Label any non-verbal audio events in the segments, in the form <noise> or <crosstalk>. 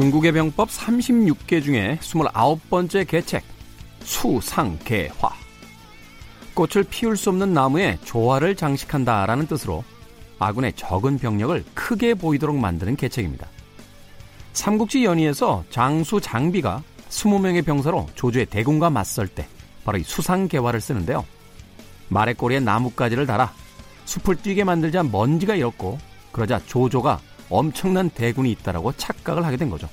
중국의 병법 36개 중에 29번째 개책 수상개화 꽃을 피울 수 없는 나무에 조화를 장식한다라는 뜻으로 아군의 적은 병력을 크게 보이도록 만드는 계책입니다. 삼국지 연의에서 장수 장비가 20명의 병사로 조조의 대군과 맞설 때 바로 이 수상개화를 쓰는데요. 말의 꼬리에 나뭇가지를 달아 숲을 뛰게 만들자 먼지가 일었고 그러자 조조가 엄청난 대군이 있다라고 착각을 하게 된 거죠.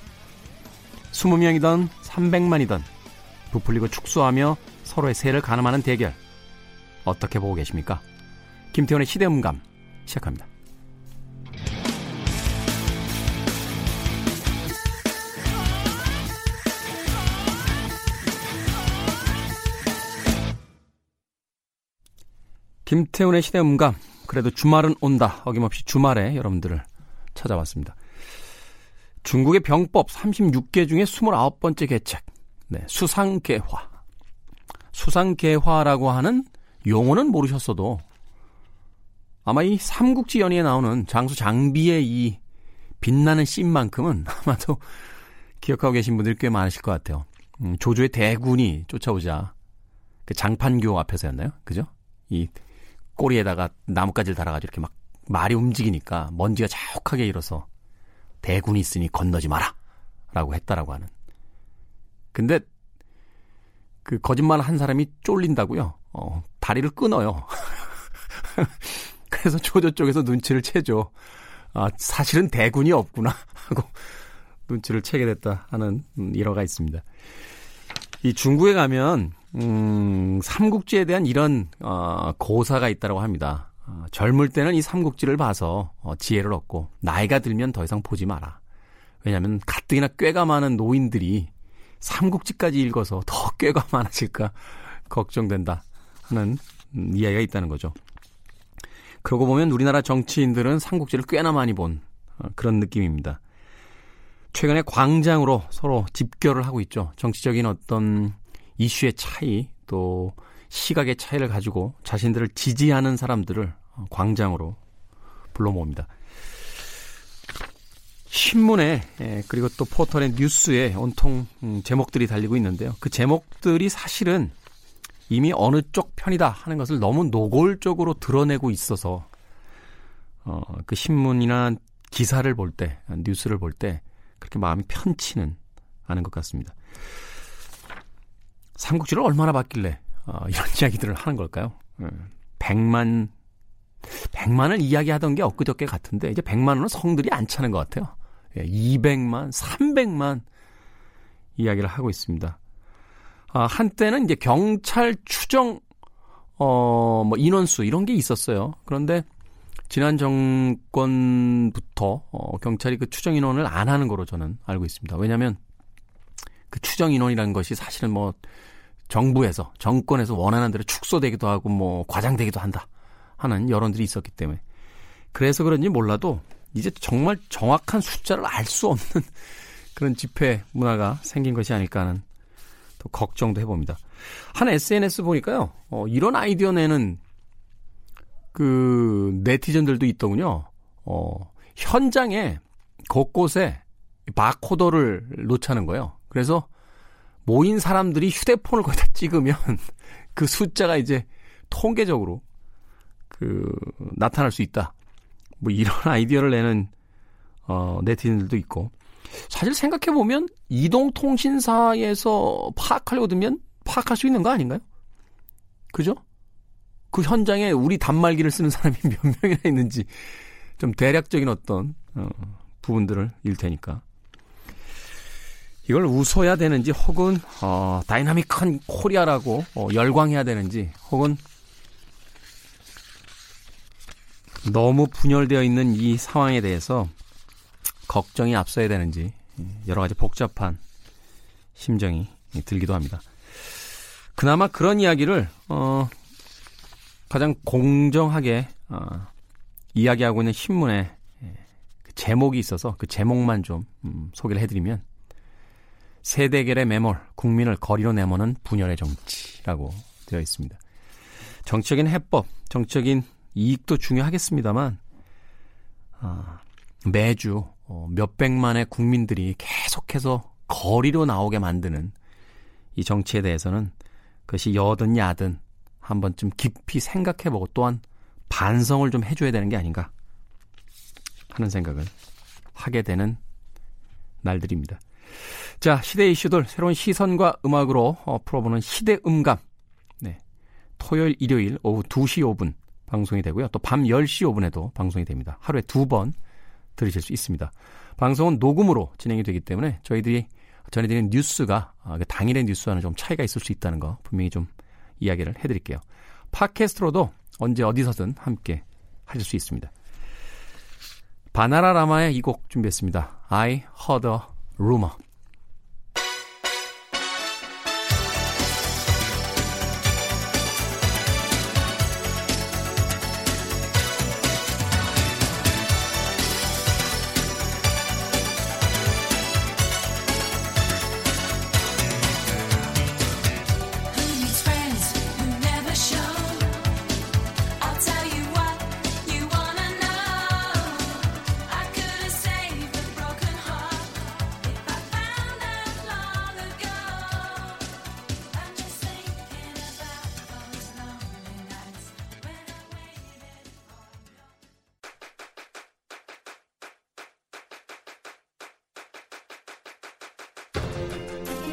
20명이던 300만이던 부풀리고 축소하며 서로의 세를 가늠하는 대결 어떻게 보고 계십니까? 김태원의 시대음감 시작합니다. 김태훈의 시대음감 그래도 주말은 온다 어김없이 주말에 여러분들을 찾아왔습니다. 중국의 병법 36개 중에 29번째 개책 네, 수상개화 수상개화라고 하는 용어는 모르셨어도 아마 이 삼국지 연의에 나오는 장수 장비의 이 빛나는 씬만큼은 아마도 기억하고 계신 분들이 꽤 많으실 것 같아요. 음, 조조의 대군이 쫓아오자 그 장판교 앞에서였나요? 그죠? 이 꼬리에다가 나뭇가지를 달아가지고 이렇게 막 말이 움직이니까 먼지가 자욱하게 일어서 대군이 있으니 건너지 마라 라고 했다라고 하는. 근데 그 거짓말 한 사람이 쫄린다고요. 어, 다리를 끊어요. <laughs> 그래서 조조 쪽에서 눈치를 채죠. 아, 사실은 대군이 없구나 하고 눈치를 채게 됐다 하는 음, 일화가 있습니다. 이 중국에 가면 음, 삼국지에 대한 이런 어, 고사가 있다고 합니다. 어, 젊을 때는 이 삼국지를 봐서 어, 지혜를 얻고 나이가 들면 더 이상 보지 마라. 왜냐하면 가뜩이나 꾀가 많은 노인들이 삼국지까지 읽어서 더 <laughs> 꾀가 많아질까 걱정된다 하는 음, 이야기가 있다는 거죠. 그러고 보면 우리나라 정치인들은 삼국지를 꽤나 많이 본 어, 그런 느낌입니다. 최근에 광장으로 서로 집결을 하고 있죠. 정치적인 어떤 이슈의 차이 또 시각의 차이를 가지고 자신들을 지지하는 사람들을 광장으로 불러 모읍니다. 신문에 예, 그리고 또 포털의 뉴스에 온통 음, 제목들이 달리고 있는데요. 그 제목들이 사실은 이미 어느 쪽 편이다 하는 것을 너무 노골적으로 드러내고 있어서 어, 그 신문이나 기사를 볼 때, 뉴스를 볼 때 그렇게 마음이 편치는 않은 것 같습니다. 삼국지를 얼마나 봤길래 어, 이런 <laughs> 이야기들을 하는 걸까요? 음, 100만 100만을 이야기하던 게 엊그저께 같은데 이제 100만 원은 성들이 안 차는 것 같아요. 200만, 예, 300만 이야기를 하고 있습니다. 아, 한때는 이제 경찰 추정 어, 뭐 인원수 이런 게 있었어요. 그런데 지난 정권부터 어, 경찰이 그 추정 인원을 안 하는 거로 저는 알고 있습니다. 왜냐하면 그 추정 인원이라는 것이 사실은 뭐 정부에서 정권에서 원하는 대로 축소되기도 하고 뭐 과장되기도 한다 하는 여론들이 있었기 때문에 그래서 그런지 몰라도 이제 정말 정확한 숫자를 알 수 없는 <laughs> 그런 집회 문화가 생긴 것이 아닐까 하는 또 걱정도 해봅니다. 한 SNS 보니까요, 어, 이런 아이디어 내는 그 네티즌들도 있더군요. 어, 현장에 곳곳에 바코더를 놓자는 거예요. 그래서 모인 사람들이 휴대폰을 거기다 <laughs> 찍으면 그 숫자가 이제 통계적으로 그 나타날 수 있다. 뭐 이런 <laughs> 아이디어를 내는 어 네티즌들도 있고 사실 생각해 보면 이동통신사에서 파악하려고 들면 파악할 수 있는 거 아닌가요? 그죠? 그 현장에 우리 단말기를 쓰는 사람이 <laughs> 몇 명이나 있는지 좀 대략적인 어떤 어, 부분들을 알 테니까 이걸 웃어야 되는지 혹은 어, dynamic한 Korea라고 어, 열광해야 되는지 혹은 너무 분열되어 있는 이 상황에 대해서 걱정이 앞서야 되는지 여러 가지 복잡한 심정이 들기도 합니다. 그나마 그런 이야기를 어, 가장 공정하게 어, 이야기하고 있는 신문에 그 제목이 있어서 그 제목만 좀 음, 소개를 해드리면 세대결의 매몰, 국민을 거리로 내모는 분열의 정치라고 되어 있습니다. 정치적인 해법, 정치적인 이익도 중요하겠습니다만 아, 매주 어, 몇백만의 국민들이 계속해서 거리로 나오게 만드는 이 정치에 대해서는 그것이 여든 야든 한 번쯤 깊이 생각해보고 또한 반성을 좀 해줘야 되는 게 아닌가 하는 생각을 하게 되는 날들입니다. 자, 시대 이슈들 새로운 시선과 음악으로 어, 풀어보는 시대 음감. 네. 토요일, 일요일 오후 2시 5분 방송이 되고요. 또 밤 10시 5분에도 방송이 됩니다. 하루에 두 번 들으실 수 있습니다. 방송은 녹음으로 진행이 되기 때문에 저희들이 전해드리는 뉴스가 아, 그 당일의 뉴스와는 좀 차이가 있을 수 있다는 거 분명히 좀 이야기를 해드릴게요. 팟캐스트로도 언제 어디서든 함께 하실 수 있습니다. 바나라 라마의 이 곡 준비했습니다. I heard a rumor.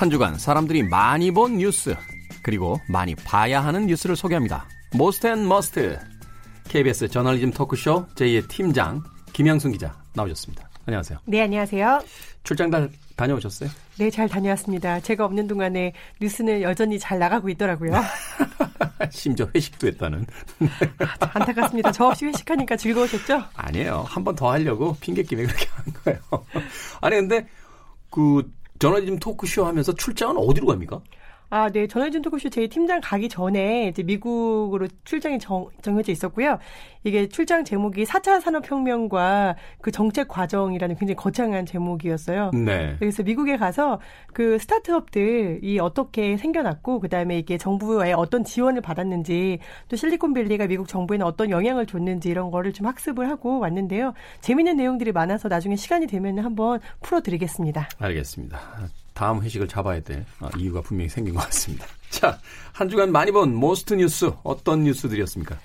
한 주간 사람들이 많이 본 뉴스 그리고 많이 봐야 하는 뉴스를 소개합니다. Most and Must KBS 저널리즘 토크쇼 J의 팀장 김양순 기자 나오셨습니다. 안녕하세요. 네, 안녕하세요. 출장 다, 다녀오셨어요? 네, 잘 다녀왔습니다. 제가 없는 동안에 뉴스는 여전히 잘 나가고 있더라고요. <laughs> 심지어 회식도 했다는. 아, 안타깝습니다. 저 없이 회식하니까 즐거우셨죠? 아니에요. 한 번 더 하려고 핑계김에 그렇게 한 거예요. <laughs> 아니 근데 그 저널리즘 토크쇼 하면서 출장은 어디로 갑니까? 아, 네. 전해준 토크쇼 제 팀장 가기 전에 이제 미국으로 출장이 정, 정해져 있었고요. 이게 출장 제목이 4차 산업혁명과 그 정책 과정이라는 굉장히 거창한 제목이었어요. 네. 그래서 미국에 가서 그 스타트업들이 어떻게 생겨났고, 그 다음에 이게 정부의 어떤 지원을 받았는지, 또 실리콘밸리가 미국 정부에는 어떤 영향을 줬는지 이런 거를 좀 학습을 하고 왔는데요. 재밌는 내용들이 많아서 나중에 시간이 되면 한번 풀어드리겠습니다. 알겠습니다. 다음 회식을 잡아야 될 어, 이유가 분명히 생긴 것 같습니다. <laughs> 자, 한 주간 많이 본 Most 뉴스 어떤 뉴스들이었습니까?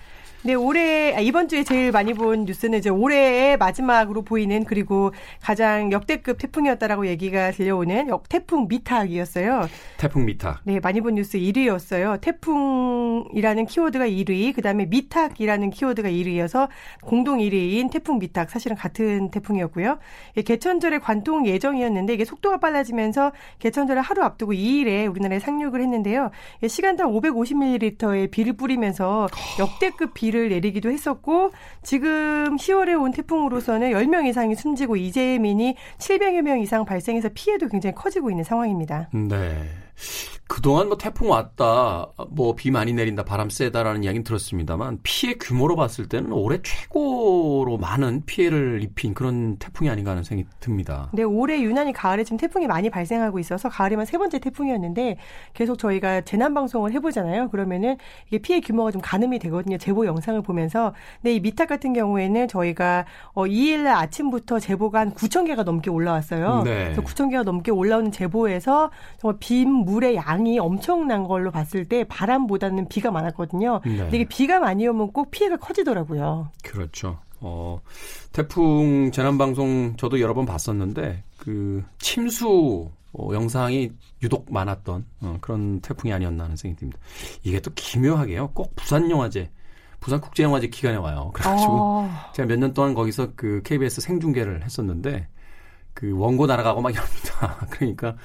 네, 올해 아, 이번 주에 제일 많이 본 뉴스는 이제 올해의 마지막으로 보이는 그리고 가장 역대급 태풍이었다라고 얘기가 들려오는 역 태풍 미탁이었어요. 태풍 미탁. 네, 많이 본 뉴스 1위였어요. 태풍이라는 키워드가 1위, 그다음에 미탁이라는 키워드가 1위여서 공동 1위인 태풍 미탁 사실은 같은 태풍이었고요. 개천절에 관통 예정이었는데 이게 속도가 빨라지면서 개천절을 하루 앞두고 2일에 우리나라에 상륙을 했는데요. 시간당 550ml의 비를 뿌리면서 역대급 비를 비를 내리기도 했었고 지금 10월에 온 태풍으로서는 10명 이상이 숨지고 이재민이 700여 명 이상 발생해서 피해도 굉장히 커지고 있는 상황입니다. 네. 그동안 뭐 태풍 왔다, 뭐 비 많이 내린다, 바람 세다라는 이야기는 들었습니다만 피해 규모로 봤을 때는 올해 최고로 많은 피해를 입힌 그런 태풍이 아닌가 하는 생각이 듭니다. 네, 올해 유난히 가을에 지금 태풍이 많이 발생하고 있어서 가을에만 세 번째 태풍이었는데 계속 저희가 재난 방송을 해보잖아요. 그러면은 이게 피해 규모가 좀 가늠이 되거든요. 제보 영상을 보면서. 근데 이 미탁 같은 경우에는 저희가 어 2일 아침부터 제보가 한 9천 개가 넘게 올라왔어요. 네. 그래서 9천 개가 넘게 올라오는 제보에서 정말 빈 물의 양 양이 엄청난 걸로 봤을 때 바람보다는 비가 많았거든요. 네. 근데 이게 비가 많이 오면 꼭 피해가 커지더라고요. 그렇죠. 어, 태풍 재난방송 저도 여러 번 봤었는데, 그, 침수 어, 영상이 유독 많았던 어, 그런 태풍이 아니었나 하는 생각이 듭니다. 이게 또 기묘하게요. 꼭 부산 영화제, 부산 국제 영화제 기간에 와요. <laughs> 그래가지고 어... 제가 몇 년 동안 거기서 그 KBS 생중계를 했었는데, 그 원고 날아가고 막 이럽니다. <laughs> 그러니까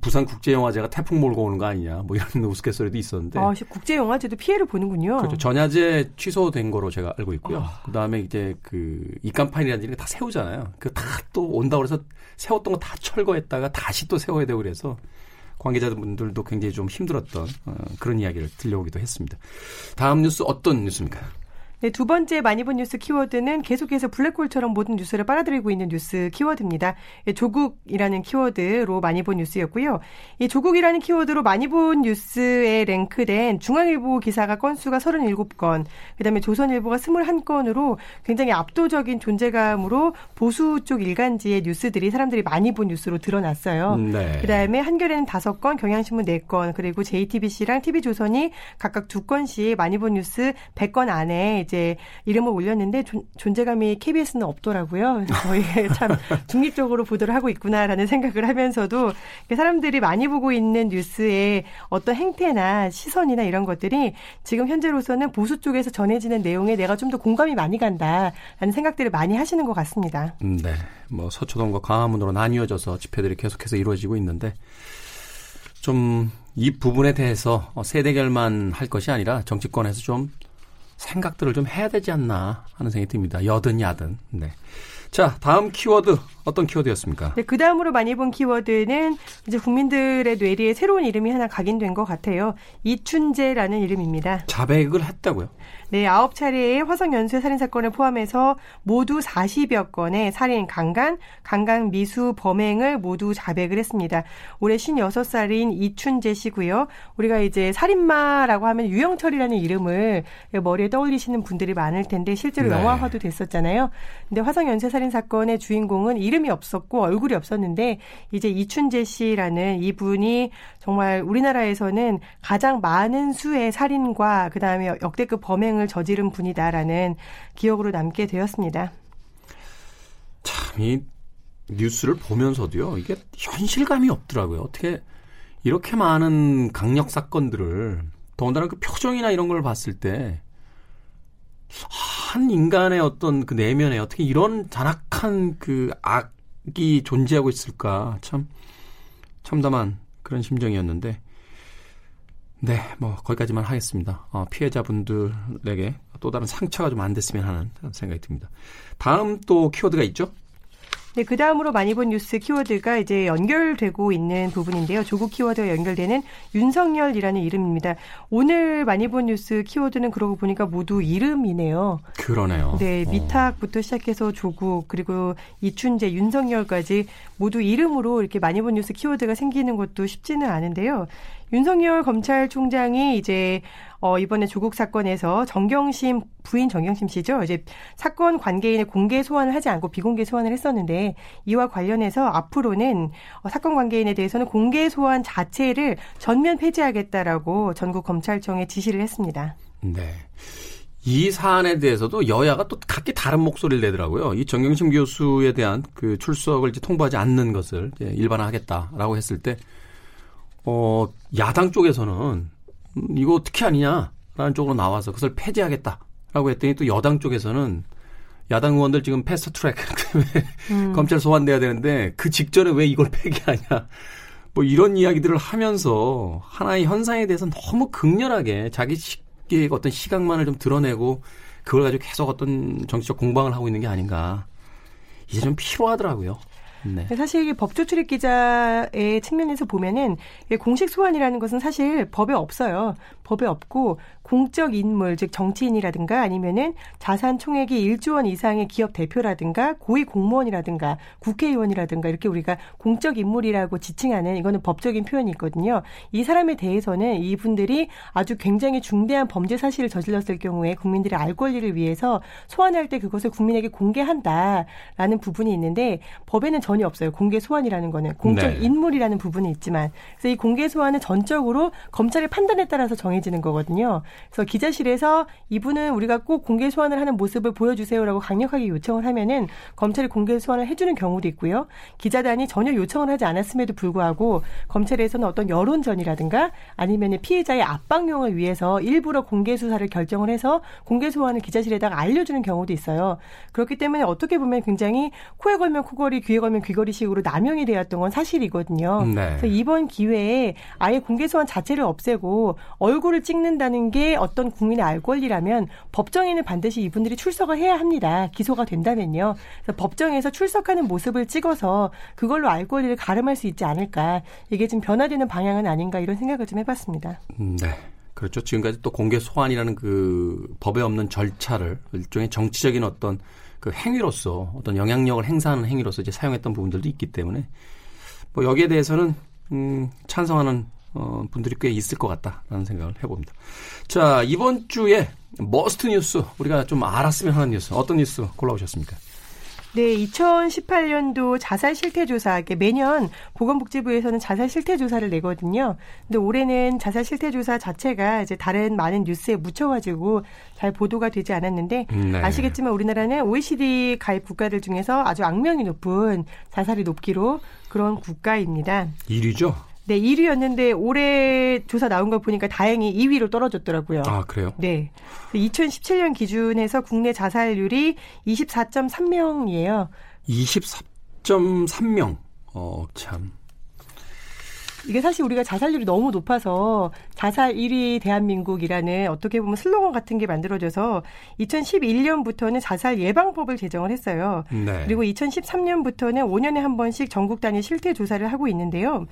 부산 국제영화제가 태풍 몰고 오는 거 아니냐 뭐 이런 <laughs> 우스갯소리도 있었는데 아, 국제영화제도 피해를 보는군요. 그렇죠. 전야제 취소된 거로 제가 알고 있고요. 아. 그다음에 이제 그 입간판이라는 게 다 세우잖아요. 그 다 또 온다고 그래서 세웠던 거 다 철거했다가 다시 또 세워야 되고 그래서 관계자분들도 굉장히 좀 힘들었던 어, 그런 이야기를 들려오기도 했습니다. 다음 뉴스 어떤 뉴스입니까? 네, 두 번째 많이 본 뉴스 키워드는 계속해서 블랙홀처럼 모든 뉴스를 빨아들이고 있는 뉴스 키워드입니다. 예, 조국이라는 키워드로 많이 본 뉴스였고요. 이 조국이라는 키워드로 많이 본 뉴스에 랭크된 중앙일보 기사가 건수가 37건, 그다음에 조선일보가 21건으로 굉장히 압도적인 존재감으로 보수 쪽 일간지의 뉴스들이 사람들이 많이 본 뉴스로 드러났어요. 네. 그다음에 한겨레는 5건, 경향신문 4건, 그리고 JTBC랑 TV조선이 각각 2건씩 많이 본 뉴스 100건 안에 이제 이름을 올렸는데 존, 존재감이 KBS는 없더라고요. 저희 <laughs> 참 중립적으로 보도를 하고 있구나라는 생각을 하면서도 사람들이 많이 보고 있는 뉴스의 어떤 행태나 시선이나 이런 것들이 지금 현재로서는 보수 쪽에서 전해지는 내용에 내가 좀 더 공감이 많이 간다라는 생각들을 많이 하시는 것 같습니다. 음, 네. 뭐 서초동과 광화문으로 나뉘어져서 집회들이 계속해서 이루어지고 있는데 좀 이 부분에 대해서 세대결만 할 것이 아니라 정치권에서 좀 생각들을 좀 해야 되지 않나 하는 생각이 듭니다. 여든 야든. 네. 자, 다음 키워드 어떤 키워드였습니까? 네, 그 다음으로 많이 본 키워드는 이제 국민들의 뇌리에 새로운 이름이 하나 각인된 것 같아요. 이춘재라는 이름입니다. 자백을 했다고요? 네, 아홉 차례의 화성 연쇄 살인 사건을 포함해서 모두 40여 건의 살인, 강간, 강간 미수 범행을 모두 자백을 했습니다. 올해 56살인 이춘재 씨고요. 우리가 이제 살인마라고 하면 유영철이라는 이름을 머리에 떠올리시는 분들이 많을 텐데 실제로 네. 영화화도 됐었잖아요. 근데 화성 연쇄 살인 사건의 주인공은 이름이 없었고 얼굴이 없었는데 이제 이춘재 씨라는 이분이 정말 우리나라에서는 가장 많은 수의 살인과 그다음에 역대급 범행을 범행을 저지른 분이다라는 기억으로 남게 되었습니다. 참, 이 뉴스를 보면서도요, 이게 현실감이 없더라고요. 어떻게 이렇게 많은 강력 사건들을 더군다나 그 표정이나 이런 걸 봤을 때, 한 인간의 어떤 그 내면에 어떻게 이런 잔악한 그 악이 존재하고 있을까. 참, 참담한 그런 심정이었는데, 네, 뭐 거기까지만 하겠습니다. 어, 피해자분들에게 또 다른 상처가 좀 안 됐으면 하는 생각이 듭니다. 다음 또 키워드가 있죠? 네, 그 다음으로 많이 본 뉴스 키워드가 이제 연결되고 있는 부분인데요. 조국 키워드와 연결되는 윤석열이라는 이름입니다. 오늘 많이 본 뉴스 키워드는 그러고 보니까 모두 이름이네요. 그러네요. 네, 어. 미탁부터 시작해서 조국 그리고 이춘재, 윤석열까지 모두 이름으로 이렇게 많이 본 뉴스 키워드가 생기는 것도 쉽지는 않은데요. 윤석열 검찰총장이 이제 어, 이번에 조국 사건에서 정경심 부인 정경심 씨죠. 이제 사건 관계인의 공개 소환을 하지 않고 비공개 소환을 했었는데 이와 관련해서 앞으로는 어, 사건 관계인에 대해서는 공개 소환 자체를 전면 폐지하겠다라고 전국 검찰청에 지시를 했습니다. 네. 이 사안에 대해서도 여야가 또 각기 다른 목소리를 내더라고요. 이 정경심 교수에 대한 그 출석을 이제 통보하지 않는 것을 일반화하겠다라고 했을 때, 어, 야당 쪽에서는 음, 이거 어떻게 하느냐라는 쪽으로 나와서 그것을 폐지하겠다라고 했더니 또 여당 쪽에서는 야당 의원들 지금 패스트 트랙 <laughs> 때문에 음. 검찰 소환돼야 되는데 그 직전에 왜 이걸 폐기하냐 뭐 이런 이야기들을 하면서 하나의 현상에 대해서 너무 극렬하게 자기 식의 어떤 시각만을 좀 드러내고 그걸 가지고 계속 어떤 정치적 공방을 하고 있는 게 아닌가 이제 좀 필요하더라고요. 네. 사실 이게 법조 출입 기자의 측면에서 보면은 공식 소환이라는 것은 사실 법에 없어요. 법에 없고 공적 인물 즉 정치인이라든가 아니면은 자산 총액이 1조 원 이상의 기업 대표라든가 고위 공무원이라든가 국회의원이라든가 이렇게 우리가 공적 인물이라고 지칭하는 이거는 법적인 표현이 있거든요. 이 사람에 대해서는 이분들이 아주 굉장히 중대한 범죄 사실을 저질렀을 경우에 국민들의 알 권리를 위해서 소환할 때 그것을 국민에게 공개한다라는 부분이 있는데 법에는 전혀 없어요. 공개 소환이라는 거는 공적 네. 인물이라는 부분이 있지만 그래서 이 공개 소환은 전적으로 검찰의 판단에 따라서 정해 정해지는 거거든요. 그래서 기자실에서 이분은 우리가 꼭 공개 소환을 하는 모습을 보여주세요라고 강력하게 요청을 하면은 검찰이 공개 소환을 해주는 경우도 있고요. 기자단이 전혀 요청을 하지 않았음에도 불구하고 검찰에서는 어떤 여론전이라든가 아니면 피해자의 압박용을 위해서 일부러 공개 수사를 결정을 해서 공개 소환을 기자실에다가 알려주는 경우도 있어요. 그렇기 때문에 어떻게 보면 굉장히 코에 걸면 코걸이, 귀에 걸면 귀걸이식으로 남용이 되었던 건 사실이거든요. 네. 그래서 이번 기회에 아예 공개 소환 자체를 없애고 얼굴 을 찍는다는 게 어떤 국민의 알 권리라면 법정에는 반드시 이분들이 출석을 해야 합니다. 기소가 된다면요. 법정에서 출석하는 모습을 찍어서 그걸로 알 권리를 가름할 수 있지 않을까. 이게 지금 변화되는 방향은 아닌가 이런 생각을 좀 해봤습니다. 음, 네. 그렇죠. 지금까지 또 공개 소환이라는 그 법에 없는 절차를 일종의 정치적인 어떤 그 행위로서 어떤 영향력을 행사하는 행위로서 이제 사용했던 부분들도 있기 때문에 뭐 여기에 대해서는 음, 찬성하는 어, 분들이 꽤 있을 것 같다라는 생각을 해봅니다. 자 이번 주에 Must 뉴스 우리가 좀 알았으면 하는 뉴스 어떤 뉴스 골라오셨습니까? 네, 2018년도 자살 실태 조사, 매년 보건복지부에서는 자살 실태 조사를 내거든요. 근데 올해는 자살 실태 조사 자체가 이제 다른 많은 뉴스에 묻혀가지고 잘 보도가 되지 않았는데 네. 아시겠지만 우리나라는 OECD 가입 국가들 중에서 아주 악명이 높은 자살이 높기로 그런 국가입니다. 1위죠? 네, 1위였는데 올해 조사 나온 걸 보니까 다행히 2위로 떨어졌더라고요. 아, 그래요? 네. 2017년 기준에서 국내 자살률이 24.3명이에요. 24.3명. 어, 참. 이게 사실 우리가 자살률이 너무 높아서 자살 1위 대한민국이라는 어떻게 보면 슬로건 같은 게 만들어져서 2011년부터는 자살 예방법을 제정을 했어요. 네. 그리고 2013년부터는 5년에 한 번씩 전국 단위 실태 조사를 하고 있는데요.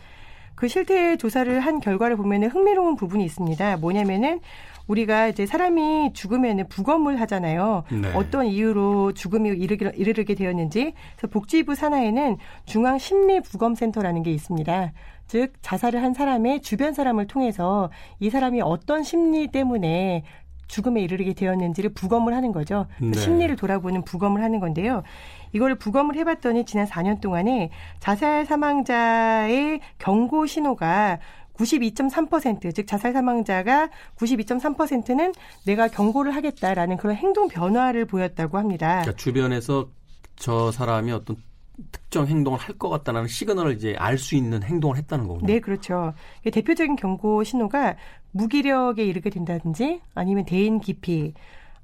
그 실태 조사를 한 결과를 보면은 흥미로운 부분이 있습니다. 뭐냐면은 우리가 이제 사람이 죽으면은 부검을 하잖아요. 네. 어떤 이유로 죽음이 이르게, 이르게 되었는지. 그래서 복지부 산하에는 중앙 심리 부검 센터라는 게 있습니다. 즉 자살을 한 사람의 주변 사람을 통해서 이 사람이 어떤 심리 때문에 죽음에 이르게 되었는지를 부검을 하는 거죠. 네. 심리를 돌아보는 부검을 하는 건데요. 이거를 부검을 해봤더니 지난 4년 동안에 자살 사망자의 경고 신호가 92.3%, 즉 자살 사망자가 92.3%는 내가 경고를 하겠다라는 그런 행동 변화를 보였다고 합니다. 그러니까 주변에서 저 사람이 어떤 특정 행동을 할 것 같다는 시그널을 이제 알 수 있는 행동을 했다는 거군요. 네, 그렇죠. 대표적인 경고 신호가 무기력에 이르게 된다든지 아니면 대인 기피,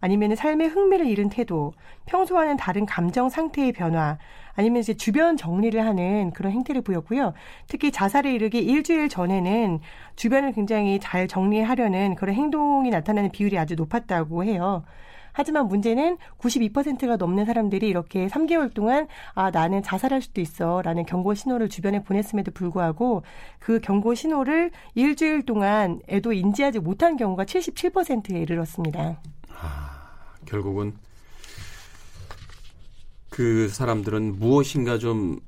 아니면 삶의 흥미를 잃은 태도, 평소와는 다른 감정 상태의 변화, 아니면 이제 주변 정리를 하는 그런 행태를 보였고요. 특히 자살에 이르기 일주일 전에는 주변을 굉장히 잘 정리하려는 그런 행동이 나타나는 비율이 아주 높았다고 해요. 하지만 문제는 92%가 넘는 사람들이 이렇게 3개월 동안 아 나는 자살할 수도 있어라는 경고 신호를 주변에 보냈음에도 불구하고 그 경고 신호를 일주일 동안에도 인지하지 못한 경우가 77%에 이르렀습니다. 아, 결국은 그 사람들은 무엇인가 좀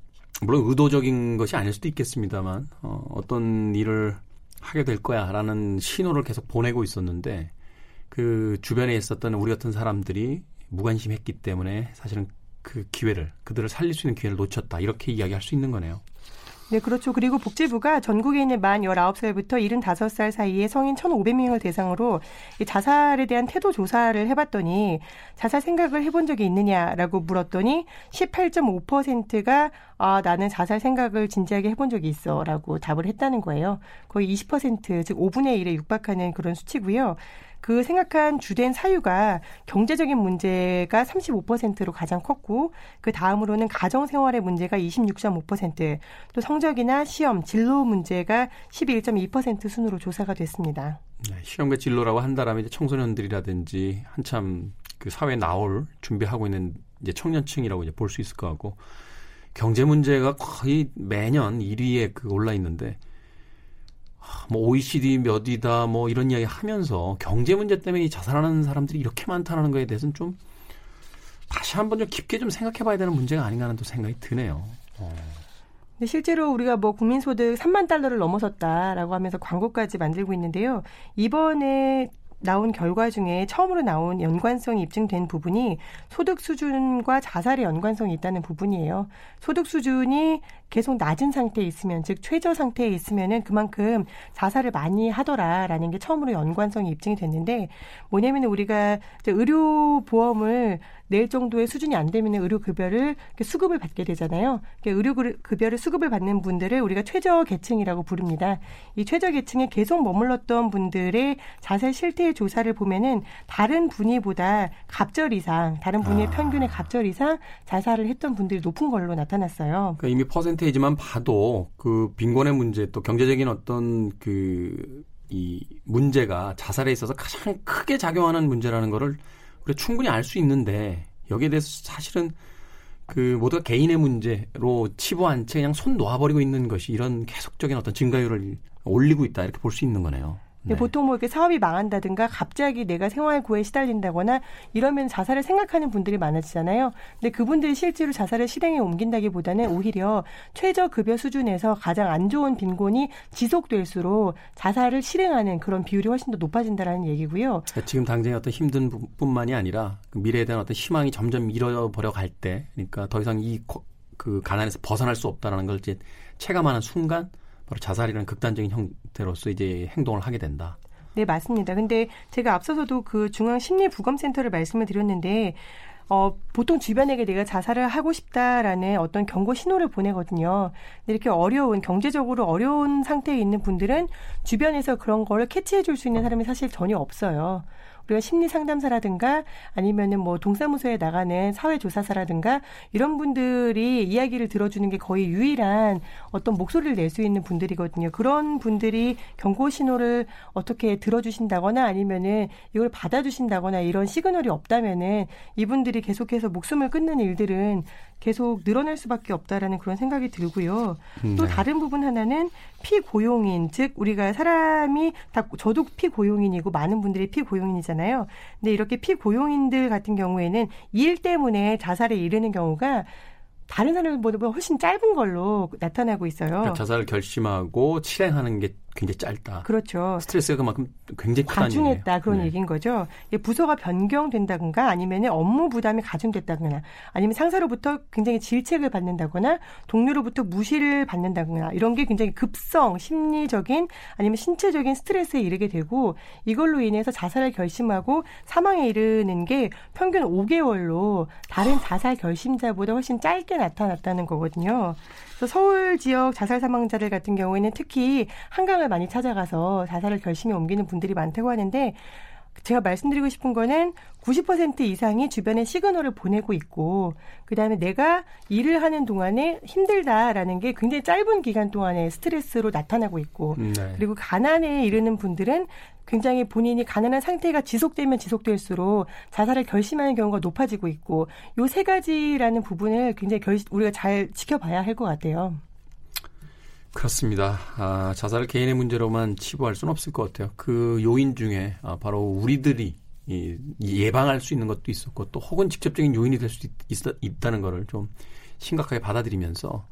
물론 의도적인 것이 아닐 수도 있겠습니다만 어, 어떤 일을 하게 될 거야라는 신호를 계속 보내고 있었는데 그 주변에 있었던 우리 같은 사람들이 무관심했기 때문에 사실은 그 기회를 그들을 살릴 수 있는 기회를 놓쳤다 이렇게 이야기할 수 있는 거네요. 네, 그렇죠. 그리고 복지부가 전국에 있는 만 19살부터 75살 사이의 성인 1,500명을 대상으로 자살에 대한 태도 조사를 해봤더니 자살 생각을 해본 적이 있느냐라고 물었더니 18.5%가 아, 나는 자살 생각을 진지하게 해본 적이 있어 라고 답을 했다는 거예요. 거의 20%, 즉 5분의 1에 육박하는 그런 수치고요. 그 생각한 주된 사유가 경제적인 문제가 35%로 가장 컸고 그 다음으로는 가정 생활의 문제가 26.5%또 성적이나 시험 진로 문제가 11.2% 순으로 조사가 됐습니다. 네, 시험과 진로라고 한다라면 이제 청소년들이라든지 한참 그 사회에 나올 준비하고 있는 이제 청년층이라고 이제 볼 수 있을 것 같고 경제 문제가 거의 매년 1위에 그 올라 있는데 뭐 OECD 몇 위다 뭐 이런 이야기 하면서 경제 문제 때문에 자살하는 사람들이 이렇게 많다는 거에 대해서는 좀 다시 한번 좀 깊게 좀 생각해 봐야 되는 문제가 아닌가 하는 또 생각이 드네요. 어. 근데 실제로 우리가 뭐 국민소득 3만 달러를 넘어섰다라고 하면서 광고까지 만들고 있는데요. 이번에 나온 결과 중에 처음으로 나온 연관성이 입증된 부분이 소득 수준과 자살의 연관성이 있다는 부분이에요. 소득 수준이 계속 낮은 상태에 있으면 즉 최저 상태에 있으면은 그만큼 자살을 많이 하더라라는 게 처음으로 연관성이 입증이 됐는데 뭐냐면 우리가 의료 보험을 낼 정도의 수준이 안 되면 의료 급여를 수급을 받게 되잖아요. 의료 급여를 수급을 받는 분들을 우리가 최저 계층이라고 부릅니다. 이 최저 계층에 계속 머물렀던 분들의 자살 실태 조사를 보면은 다른 분위보다 갑절 이상, 다른 분위의 아. 평균의 갑절 이상 자살을 했던 분들이 높은 걸로 나타났어요. 그러니까 이미 퍼센테이지만 봐도 그 빈곤의 문제 또 경제적인 어떤 그 이 문제가 자살에 있어서 가장 크게 작용하는 문제라는 거를 우리가 충분히 알 수 있는데 여기에 대해서 사실은 그 모두가 개인의 문제로 치부한 채 그냥 손 놓아버리고 있는 것이 이런 계속적인 어떤 증가율을 올리고 있다 이렇게 볼 수 있는 거네요. 네. 보통 뭐 이렇게 사업이 망한다든가 갑자기 내가 생활 고에 시달린다거나 이러면 자살을 생각하는 분들이 많아지잖아요. 근데 그분들이 실제로 자살을 실행에 옮긴다기보다는 오히려 최저 급여 수준에서 가장 안 좋은 빈곤이 지속될수록 자살을 실행하는 그런 비율이 훨씬 더 높아진다라는 얘기고요. 그러니까 지금 당장의 어떤 힘든 뿐만이 아니라 그 미래에 대한 어떤 희망이 점점 잃어버려 갈 때, 그러니까 더 이상 이 그 가난에서 벗어날 수 없다라는 걸 이제 체감하는 순간 바로 자살이라는 극단적인 형태로서 이제 행동을 하게 된다. 네, 맞습니다. 근데 제가 앞서서도 그 중앙 심리 부검 센터를 말씀을 드렸는데 어, 보통 주변에게 내가 자살을 하고 싶다라는 어떤 경고 신호를 보내거든요. 근데 이렇게 어려운, 경제적으로 어려운 상태에 있는 분들은 주변에서 그런 거를 캐치해 줄 수 있는 사람이 사실 전혀 없어요. 우리가 심리 상담사라든가 아니면은 뭐 동사무소에 나가는 사회조사사라든가 이런 분들이 이야기를 들어주는 게 거의 유일한 어떤 목소리를 낼 수 있는 분들이거든요. 그런 분들이 경고 신호를 어떻게 들어주신다거나 아니면은 이걸 받아주신다거나 이런 시그널이 없다면은 이분들이 계속해서 목숨을 끊는 일들은 계속 늘어날 수밖에 없다라는 그런 생각이 들고요. 네. 또 다른 부분 하나는 피고용인, 즉 우리가 사람이 다 저도 피고용인이고 많은 분들이 피고용인이잖아요. 근데 이렇게 피고용인들 같은 경우에는 일 때문에 자살에 이르는 경우가 다른 사람들보다 훨씬 짧은 걸로 나타나고 있어요. 그러니까 자살을 결심하고 실행하는 게 굉장히 짧다. 그렇죠. 스트레스가 그만큼 굉장히 크다는 가중했다 그런 네. 얘기인 거죠. 부서가 변경된다든가 아니면 업무 부담이 가중됐다거나 아니면 상사로부터 굉장히 질책을 받는다거나 동료로부터 무시를 받는다거나 이런 게 굉장히 급성 심리적인 아니면 신체적인 스트레스에 이르게 되고 이걸로 인해서 자살을 결심하고 사망에 이르는 게 평균 5개월로 다른 자살 결심자보다 훨씬 짧게 나타났다는 거거든요. 그래서 서울 지역 자살 사망자들 같은 경우에는 특히 한강을 많이 찾아가서 자살을 결심에 옮기는 분들이 많다고 하는데 제가 말씀드리고 싶은 거는 90% 이상이 주변에 시그널을 보내고 있고 그다음에 내가 일을 하는 동안에 힘들다라는 게 굉장히 짧은 기간 동안에 스트레스로 나타나고 있고 네. 그리고 가난에 이르는 분들은 굉장히 본인이 가난한 상태가 지속되면 지속될수록 자살을 결심하는 경우가 높아지고 있고 요 세 가지라는 부분을 굉장히 결, 우리가 잘 지켜봐야 할 것 같아요. 그렇습니다. 아, 자살을 개인의 문제로만 치부할 수는 없을 것 같아요. 그 요인 중에 아, 바로 우리들이 이, 예방할 수 있는 것도 있었고 또 혹은 직접적인 요인이 될 수도 있 다는 거를 좀 심각하게 받아들이면서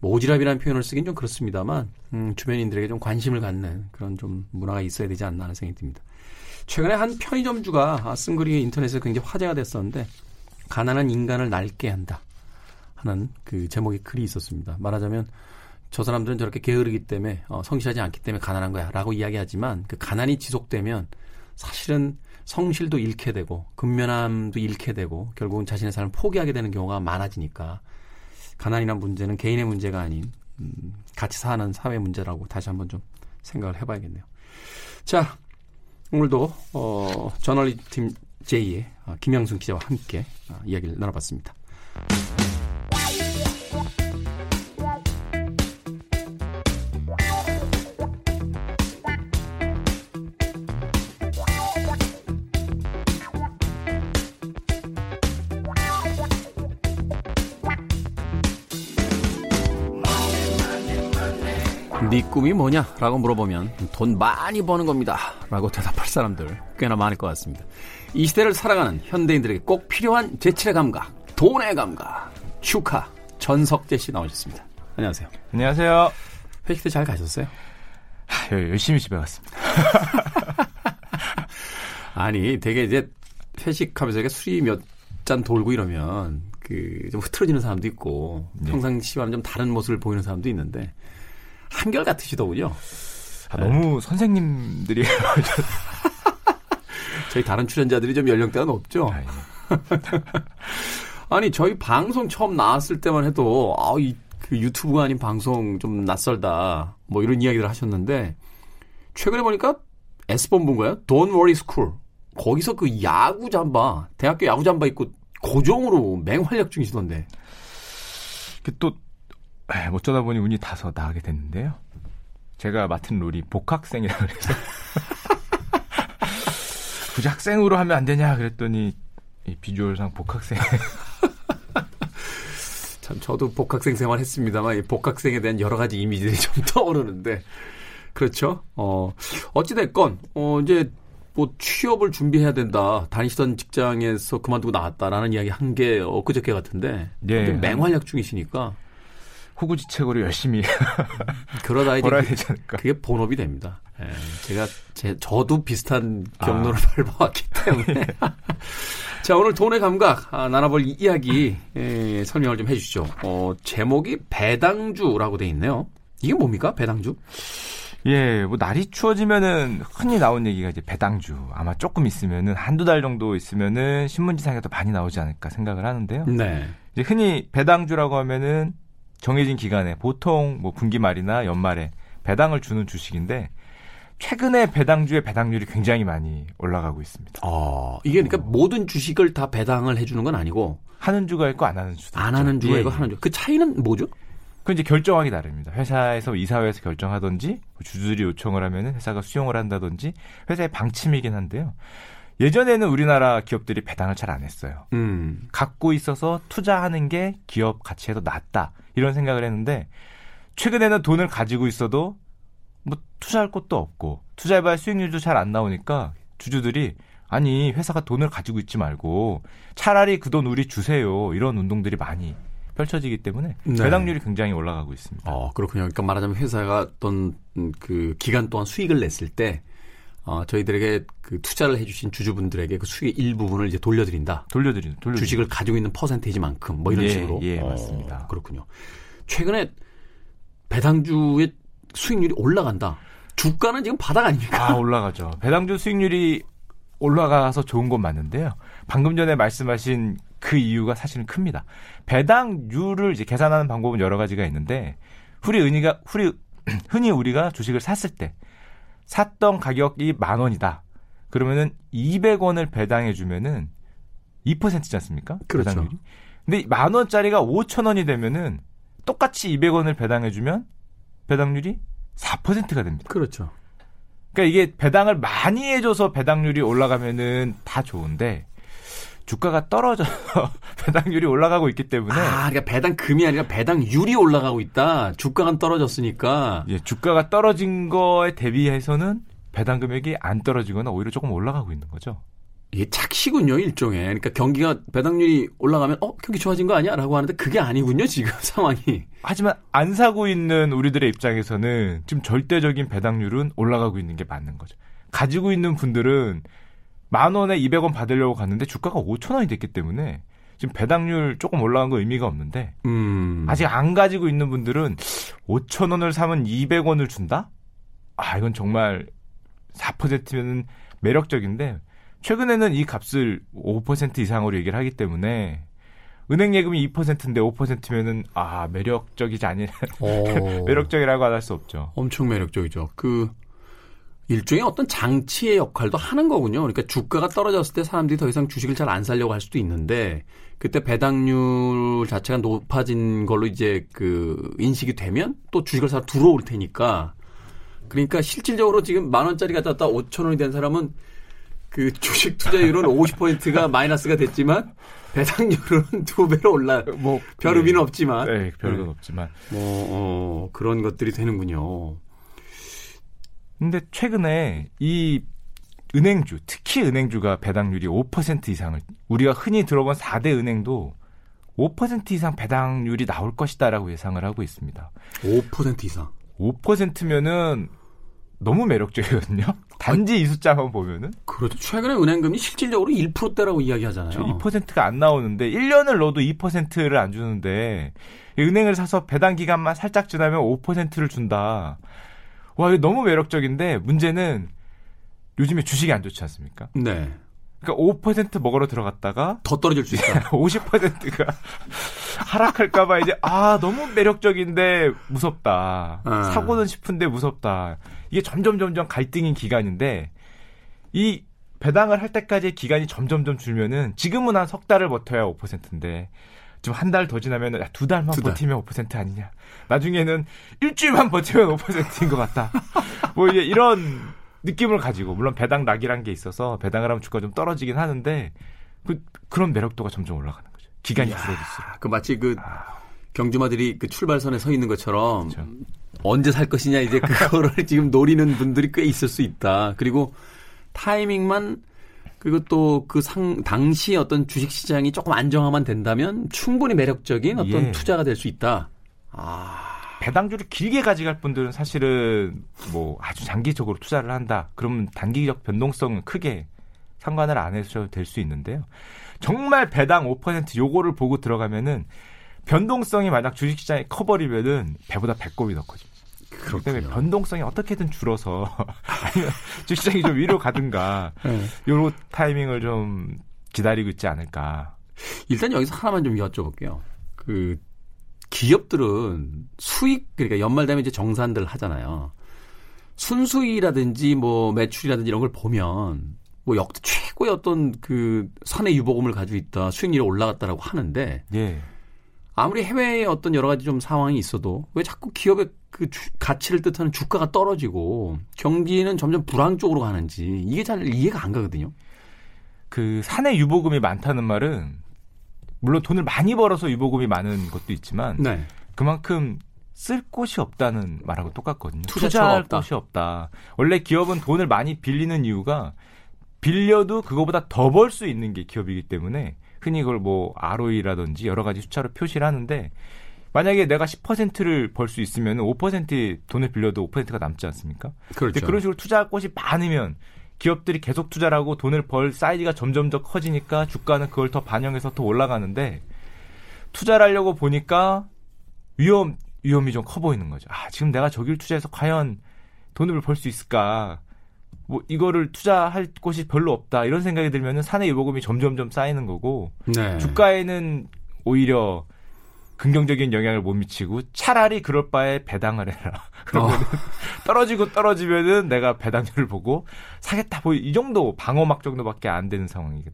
뭐 오지랖이라는 표현을 쓰긴 좀 그렇습니다만 음, 주변인들에게 좀 관심을 갖는 그런 좀 문화가 있어야 되지 않나 하는 생각이 듭니다. 최근에 한 편의점주가 쓴 글이 인터넷에 굉장히 화제가 됐었는데 가난한 인간을 낡게 한다 하는 그 제목의 글이 있었습니다. 말하자면 저 사람들은 저렇게 게으르기 때문에 어, 성실하지 않기 때문에 가난한 거야라고 이야기하지만 그 가난이 지속되면 사실은 성실도 잃게 되고 근면함도 잃게 되고 결국은 자신의 삶을 포기하게 되는 경우가 많아지니까 가난이란 문제는 개인의 문제가 아닌 음, 같이 사는 사회 문제라고 다시 한번 좀 생각을 해봐야겠네요. 자, 오늘도 어, 저널리팀 J의 어, 김양순 기자와 함께 어, 이야기를 나눠봤습니다. 네 꿈이 뭐냐 라고 물어보면 돈 많이 버는 겁니다 라고 대답할 사람들 꽤나 많을 것 같습니다. 이 시대를 살아가는 현대인들에게 꼭 필요한 제칠의 감각, 돈의 감각, 슈카 전석재 씨 나오셨습니다. 안녕하세요. 안녕하세요. 회식 때 잘 가셨어요? 하, 열심히 집에 갔습니다. <laughs> 아니, 되게 이제 회식하면서 이렇게 술이 몇 잔 돌고 이러면 그 좀 흐트러지는 사람도 있고 네. 평상시와는 좀 다른 모습을 보이는 사람도 있는데 한결 같으시더군요. 아, 너무 선생님들이 <laughs> 저희 다른 출연자들이 좀 연령대가 높죠. 아, 예. <laughs> 아니 저희 방송 처음 나왔을 때만 해도 아이 그 유튜브가 아닌 방송 좀 낯설다 뭐 이런 이야기를 하셨는데 최근에 보니까 S본부인가요? Don't Worry School 거기서 그 야구 잠바 대학교 야구 잠바 입고 고정으로 맹활약 중이시던데 그또 에, 어쩌다 보니 운이 다서 나가게 됐는데요. 제가 맡은 롤이 복학생이라 그래서 <laughs> 굳이 학생으로 하면 안 되냐 그랬더니 이 비주얼상 복학생 <laughs> 참 저도 복학생 생활 했습니다만 이 복학생에 대한 여러 가지 이미지들이 <laughs> 좀 떠오르는데 그렇죠. 어 어찌 됐건 어 이제 뭐 취업을 준비해야 된다. 다니시던 직장에서 그만두고 나왔다라는 이야기 한 게 엊그저께 같은데 예. 좀 맹활약 중이시니까 호구지책으로 열심히 그러다 이제 그-. 그게 본업이 됩니다. 예, 제가 제 저도 비슷한 경로를 아. 밟아왔기 때문에 <laughs> 자 오늘 돈의 감각 아, 나눠볼 이- 이야기 예, 설명을 좀 해주시죠. 어, 제목이 배당주라고 돼 있네요. 이게 뭡니까 배당주? 예, 뭐 날이 추워지면은 흔히 나온 얘기가 이제 배당주. 아마 조금 있으면은 한두 달 정도 있으면은 신문지상에도 많이 나오지 않을까 생각을 하는데요. 네. 이제 흔히 배당주라고 하면은 정해진 기간에 보통 뭐 분기 말이나 연말에 배당을 주는 주식인데 최근에 배당주의 배당률이 굉장히 많이 올라가고 있습니다. 어, 이게 그러니까 모든 주식을 다 배당을 해주는 건 아니고 하는 주가 있고 안 하는 주도 안 있죠. 하는 주가 예, 있고 예. 하는 주. 그 차이는 뭐죠? 그 이제 결정하기 다릅니다. 회사에서 이사회에서 결정하든지 뭐 주주들이 요청을 하면은 회사가 수용을 한다든지 회사의 방침이긴 한데요. 예전에는 우리나라 기업들이 배당을 잘 안 했어요. 음. 갖고 있어서 투자하는 게 기업 가치에 더 낫다 이런 생각을 했는데 최근에는 돈을 가지고 있어도 뭐 투자할 곳도 없고 투자해봐야 수익률도 잘 안 나오니까 주주들이 아니 회사가 돈을 가지고 있지 말고 차라리 그 돈 우리 주세요 이런 운동들이 많이 펼쳐지기 때문에 네. 배당률이 굉장히 올라가고 있습니다. 어, 그렇군요. 그러니까 말하자면 회사가 어떤 음, 그 기간 동안 수익을 냈을 때 어, 저희들에게 그 투자를 해주신 주주분들에게 그 수익의 일부분을 이제 돌려드린다. 돌려드리는 돌려 주식을 가지고 있는 퍼센테이지만큼 뭐 이런 예, 식으로. 예, 어, 맞습니다. 그렇군요. 최근에 배당주의 수익률이 올라간다. 주가는 지금 바닥 아닙니까? 아 올라가죠. 배당주 수익률이 올라가서 좋은 건 맞는데요. 방금 전에 말씀하신 그 이유가 사실은 큽니다. 배당률을 이제 계산하는 방법은 여러 가지가 있는데 흔히 은희가 흔히 흔히 우리가 주식을 샀을 때 샀던 가격이 만 원이다. 그러면은 200원을 배당해 주면은 2%지 않습니까? 그렇죠. 배당률이. 근데 만 원짜리가 5천 원이 되면은 똑같이 200원을 배당해 주면 배당률이 4%가 됩니다. 그렇죠. 그러니까 이게 배당을 많이 해줘서 배당률이 올라가면은 다 좋은데 주가가 떨어져서 <laughs> 배당률이 올라가고 있기 때문에 아, 그러니까 배당금이 아니라 배당률이 올라가고 있다. 주가가 떨어졌으니까. 예, 주가가 떨어진 거에 대비해서는 배당 금액이 안 떨어지거나 오히려 조금 올라가고 있는 거죠. 이게 착시군요, 일종의. 그러니까 경기가 배당률이 올라가면 어, 경기 좋아진 거 아니야? 라고 하는데 그게 아니군요, 지금 <laughs> 상황이. 하지만 안 사고 있는 우리들의 입장에서는 지금 절대적인 배당률은 올라가고 있는 게 맞는 거죠. 가지고 있는 분들은 만 원에 200원 받으려고 갔는데 주가가 5천 원이 됐기 때문에 지금 배당률 조금 올라간 거 의미가 없는데 음. 아직 안 가지고 있는 분들은 5천 원을 사면 200원을 준다? 아 이건 정말 4%면 매력적인데 최근에는 이 값을 5% 이상으로 얘기를 하기 때문에 은행 예금이 2%인데 5%면은 아 매력적이지 아니 어. <laughs> 매력적이라고 할수 없죠. 엄청 매력적이죠. 그 일종의 어떤 장치의 역할도 하는 거군요. 그러니까 주가가 떨어졌을 때 사람들이 더 이상 주식을 잘 안 살려고 할 수도 있는데 그때 배당률 자체가 높아진 걸로 이제 그 인식이 되면 또 주식을 사러 들어올 테니까 그러니까 실질적으로 지금 만 원짜리 갖다 5천 원이 된 사람은 그 주식 투자율은 50%가 마이너스가 됐지만 배당률은 두 배로 올라 뭐별 의미는 없지만 네, 별 의미는 네. 없지만 뭐 어, 그런 것들이 되는군요. 근데 최근에 이 은행주, 특히 은행주가 배당률이 5% 이상을 우리가 흔히 들어본 4대 은행도 5% 이상 배당률이 나올 것이다라고 예상을 하고 있습니다. 5% 이상. 5%면은 너무 매력적이거든요. <laughs> 단지 이 숫자만 보면은. 그렇죠. 최근에 은행금리 실질적으로 1%대라고 이야기하잖아요. 2%가 안 나오는데 1년을 넣어도 2%를 안 주는데 은행을 사서 배당 기간만 살짝 지나면 5%를 준다. 와, 이거 너무 매력적인데 문제는 요즘에 주식이 안 좋지 않습니까? 네. 그러니까 5% 먹으러 들어갔다가 더 떨어질 수 있다. <laughs> 50%가 하락할까봐 이제 아 너무 매력적인데 무섭다. 아. 사고는 싶은데 무섭다. 이게 점점 점점 갈등인 기간인데 이 배당을 할 때까지의 기간이 점점점 줄면은 지금은 한 석 달을 버텨야 5%인데 좀한달 더 지나면 야, 두 달만 두 달. 버티면 5% 아니냐. 나중에는 일주일만 버티면 5%인 것 같다. <laughs> 뭐 이제 이런 느낌을 가지고 물론 배당 낙이란 게 있어서 배당을 하면 주가 좀 떨어지긴 하는데 그, 그런 매력도가 점점 올라가는 거죠. 기간이 줄어들수록. 그 마치 그 경주마들이 그 출발선에 서 있는 것처럼 그렇죠. 언제 살 것이냐 이제 그거를 <laughs> 지금 노리는 분들이 꽤 있을 수 있다. 그리고 타이밍만 그리고 또 그 상 당시 어떤 주식 시장이 조금 안정화만 된다면 충분히 매력적인 어떤 예. 투자가 될 수 있다. 아, 배당주를 길게 가져갈 분들은 사실은 뭐 아주 장기적으로 투자를 한다. 그러면 단기적 변동성은 크게 상관을 안 해도 될수 있는데요. 정말 배당 5% 요거를 보고 들어가면은 변동성이 만약 주식시장에 커버리면은 배보다 배꼽이 더 커집니다. 그렇기 때문에 그렇군요. 변동성이 어떻게든 줄어서 <laughs> 아니면 주식시장이 좀 위로 가든가 <laughs> 네. 요런 타이밍을 좀 기다리고 있지 않을까. 일단 여기서 하나만 좀 여쭤볼게요. 그 기업들은 수익 그러니까 연말 되면 이제 정산들 하잖아요. 순수익이라든지 뭐 매출이라든지 이런 걸 보면 뭐 역대 최고의 어떤 그 사내 유보금을 가지고 있다 수익률이 올라갔다라고 하는데 예. 아무리 해외에 어떤 여러 가지 좀 상황이 있어도 왜 자꾸 기업의 그 주- 가치를 뜻하는 주가가 떨어지고 경기는 점점 불황 쪽으로 가는지 이게 잘 이해가 안 가거든요. 그 사내 유보금이 많다는 말은 물론 돈을 많이 벌어서 유보금이 많은 것도 있지만 네. 그만큼 쓸 곳이 없다는 말하고 똑같거든요. 투자할 없다. 곳이 없다. 원래 기업은 돈을 많이 빌리는 이유가 빌려도 그거보다 더 벌 수 있는 게 기업이기 때문에 흔히 그걸 뭐 ROE라든지 여러 가지 숫자로 표시를 하는데 만약에 내가 10%를 벌 수 있으면 5% 돈을 빌려도 5%가 남지 않습니까? 그렇죠. 그런 식으로 투자할 곳이 많으면 기업들이 계속 투자를 하고 돈을 벌 사이즈가 점점 더 커지니까 주가는 그걸 더 반영해서 더 올라가는데 투자를 하려고 보니까 위험 위험이 좀 커 보이는 거죠. 아 지금 내가 저길 투자해서 과연 돈을 벌 수 있을까? 뭐 이거를 투자할 곳이 별로 없다 이런 생각이 들면은 사내 유보금이 점점점 쌓이는 거고 네. 주가에는 오히려 긍정적인 영향을 못 미치고 차라리 그럴 바에 배당을 해라. <laughs> 그러면 어. <laughs> 떨어지고 떨어지면은 내가 배당률을 보고 사겠다. 뭐 이 정도 방어막 정도밖에 안 되는 상황이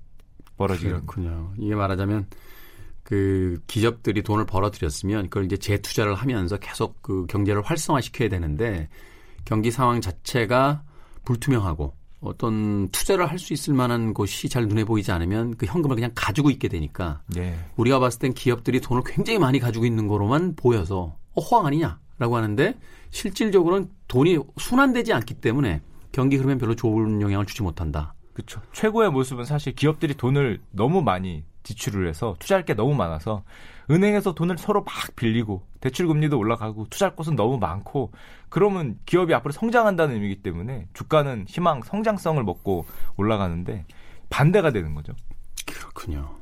벌어지거든요. 그렇군요. 이게 말하자면 그 기업들이 돈을 벌어들였으면 그걸 이제 재투자를 하면서 계속 그 경제를 활성화시켜야 되는데 경기 상황 자체가 불투명하고 어떤 투자를 할 수 있을 만한 곳이 잘 눈에 보이지 않으면 그 현금을 그냥 가지고 있게 되니까 예. 우리가 봤을 땐 기업들이 돈을 굉장히 많이 가지고 있는 거로만 보여서 어, 호황 아니냐라고 하는데 실질적으로는 돈이 순환되지 않기 때문에 경기 흐름에 별로 좋은 영향을 주지 못한다. 그렇죠. 최고의 모습은 사실 기업들이 돈을 너무 많이 지출을 해서 투자할 게 너무 많아서 은행에서 돈을 서로 막 빌리고 대출 금리도 올라가고 투자할 곳은 너무 많고 그러면 기업이 앞으로 성장한다는 의미이기 때문에 주가는 희망 성장성을 먹고 올라가는데 반대가 되는 거죠. 그렇군요.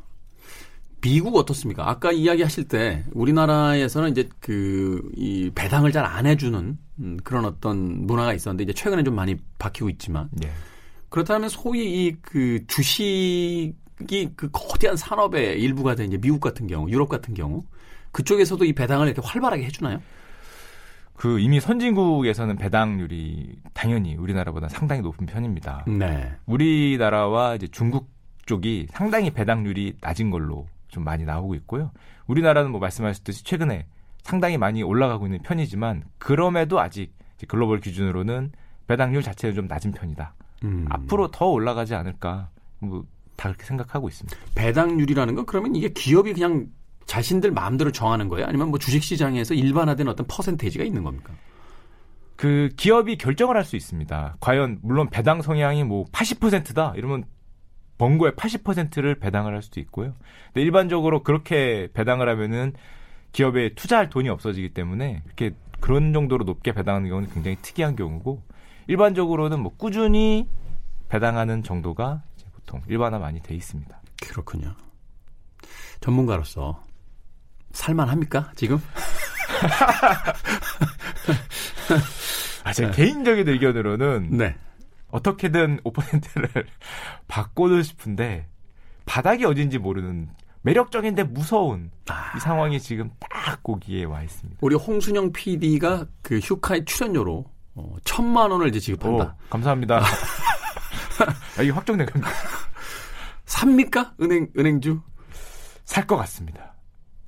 미국 어떻습니까? 아까 이야기하실 때 우리나라에서는 이제 그 이 배당을 잘 안 해주는 음, 그런 어떤 문화가 있었는데 이제 최근에 좀 많이 바뀌고 있지만 예. 그렇다면 소위 이 그 주식 이 그 거대한 산업의 일부가 된 이제 미국 같은 경우, 유럽 같은 경우 그쪽에서도 이 배당을 이렇게 활발하게 해주나요? 그 이미 선진국에서는 배당률이 당연히 우리나라보다 상당히 높은 편입니다. 네. 우리나라와 이제 중국 쪽이 상당히 배당률이 낮은 걸로 좀 많이 나오고 있고요. 우리나라는 뭐 말씀하셨듯이 최근에 상당히 많이 올라가고 있는 편이지만 그럼에도 아직 글로벌 기준으로는 배당률 자체는 좀 낮은 편이다. 음. 앞으로 더 올라가지 않을까 뭐 다 그렇게 생각하고 있습니다. 배당률이라는 건 그러면 이게 기업이 그냥 자신들 마음대로 정하는 거예요? 아니면 뭐 주식 시장에서 일반화된 어떤 퍼센테이지가 있는 겁니까? 그 기업이 결정을 할 수 있습니다. 과연 물론 배당 성향이 뭐 80%다 이러면 번 거의 80%를 배당을 할 수도 있고요. 근데 일반적으로 그렇게 배당을 하면은 기업에 투자할 돈이 없어지기 때문에 이렇게 그런 정도로 높게 배당하는 경우는 굉장히 특이한 경우고 일반적으로는 뭐 꾸준히 배당하는 정도가 보통 일반화 많이 돼 있습니다. 그렇군요. 전문가로서 살만합니까 지금? <laughs> 아, 제 개인적인 의견으로는 네. 어떻게든 5%를 <laughs> 바꿔도 싶은데 바닥이 어딘지 모르는 매력적인데 무서운 아. 이 상황이 지금 딱 거기에 와 있습니다. 우리 홍순영 PD가 그 휴카의 출연료로 어, 천만 원을 이제 지급한다. 오, 감사합니다. <laughs> 아, 이게 확정된 겁니다. <laughs> 삽니까? 은행 은행주? 살 것 같습니다.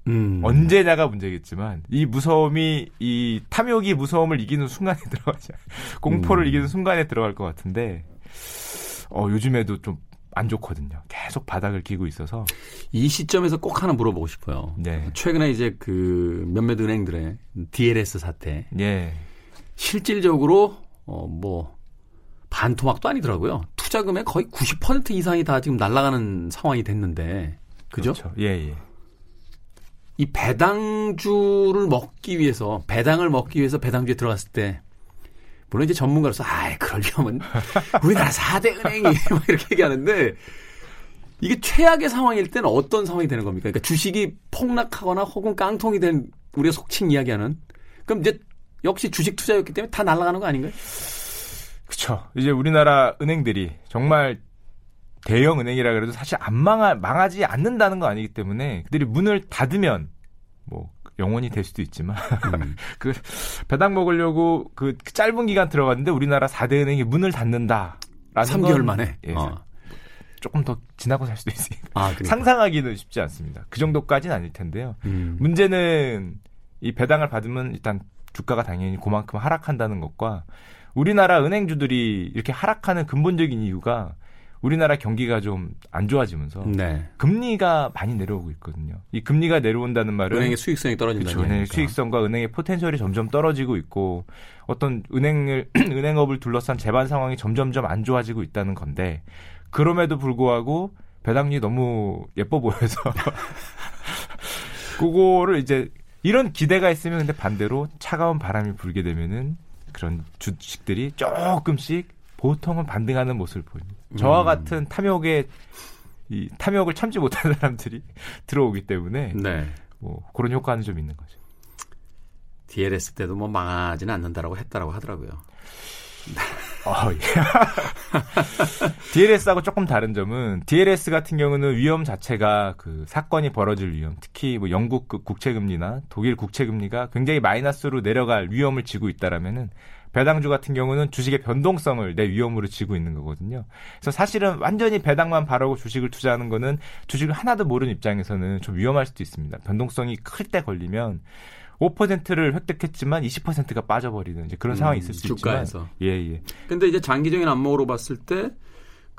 음. 언제냐가 문제겠지만 이 무서움이 이 탐욕이 무서움을 이기는 순간에 <laughs> 들어가지 공포를 음. 이기는 순간에 들어갈 것 같은데 어 요즘에도 좀 안 좋거든요. 계속 바닥을 기고 있어서 이 시점에서 꼭 하나 물어보고 싶어요. 네. 최근에 이제 그 몇몇 은행들의 DLS 사태 예 실질적으로 어뭐 반토막도 아니더라고요. 투자금의 거의 90% 이상이 다 지금 날아가는 상황이 됐는데 그죠? 그렇죠. 예 예. 이 배당주를 먹기 위해서 배당을 먹기 위해서 배당주에 들어갔을 때 물론 이제 전문가로서 아 그럴 위험은 <laughs> 우리나라 4대 은행이 <laughs> 막 이렇게 얘기하는데 이게 최악의 상황일 때는 어떤 상황이 되는 겁니까? 그러니까 주식이 폭락하거나 혹은 깡통이 된 우리가 속칭 이야기하는 그럼 이제 역시 주식 투자였기 때문에 다 날아가는 거 아닌가요? 그렇죠. 이제 우리나라 은행들이 정말 대형 은행이라 그래도 사실 안 망하, 망하지 않는다는 거 아니기 때문에 그들이 문을 닫으면 뭐 영원히 될 수도 있지만 음. <laughs> 그 배당 먹으려고 그 짧은 기간 들어갔는데 우리나라 4대 은행이 문을 닫는다. 3개월 만에. 예, 어. 조금 더 지나고 살 수도 있으니까 아, 그러니까. 상상하기는 쉽지 않습니다. 그 정도까지는 아닐 텐데요. 음. 문제는 이 배당을 받으면 일단 주가가 당연히 그만큼 하락한다는 것과 우리나라 은행주들이 이렇게 하락하는 근본적인 이유가 우리나라 경기가 좀 안 좋아지면서 네. 금리가 많이 내려오고 있거든요. 이 금리가 내려온다는 말은 은행의 수익성이 떨어진다는 그렇죠. 은행의. 수익성과 은행의 포텐셜이 점점 떨어지고 있고 어떤 은행을 <clears throat> 은행업을 둘러싼 재반 상황이 점점점 안 좋아지고 있다는 건데 그럼에도 불구하고 배당률이 너무 예뻐 보여서 <laughs> 그거를 이제 이런 기대가 있으면 근데 반대로 차가운 바람이 불게 되면은 그런 주식들이 조금씩 보통은 반등하는 모습을 보입니다. 저와 음. 같은 탐욕에 이 탐욕을 참지 못하는 사람들이 <laughs> 들어오기 때문에 네. 뭐 그런 효과는 좀 있는 거죠. DLS 때도 뭐 망하지는 않는다라고 했다라고 하더라고요. 어, 예. DLS하고 조금 다른 점은 DLS 같은 경우는 위험 자체가 그 사건이 벌어질 위험, 특히 뭐 영국 그 국채금리나 독일 국채금리가 굉장히 마이너스로 내려갈 위험을 지고 있다라면은 배당주 같은 경우는 주식의 변동성을 내 위험으로 지고 있는 거거든요. 그래서 사실은 완전히 배당만 바라고 주식을 투자하는 거는 주식을 하나도 모르는 입장에서는 좀 위험할 수도 있습니다. 변동성이 클 때 걸리면 5%를 획득했지만 20%가 빠져버리는 이제 그런 음, 상황이 있을 수 주가에서. 있지만 예, 예. 근데 이제 장기적인 안목으로 봤을 때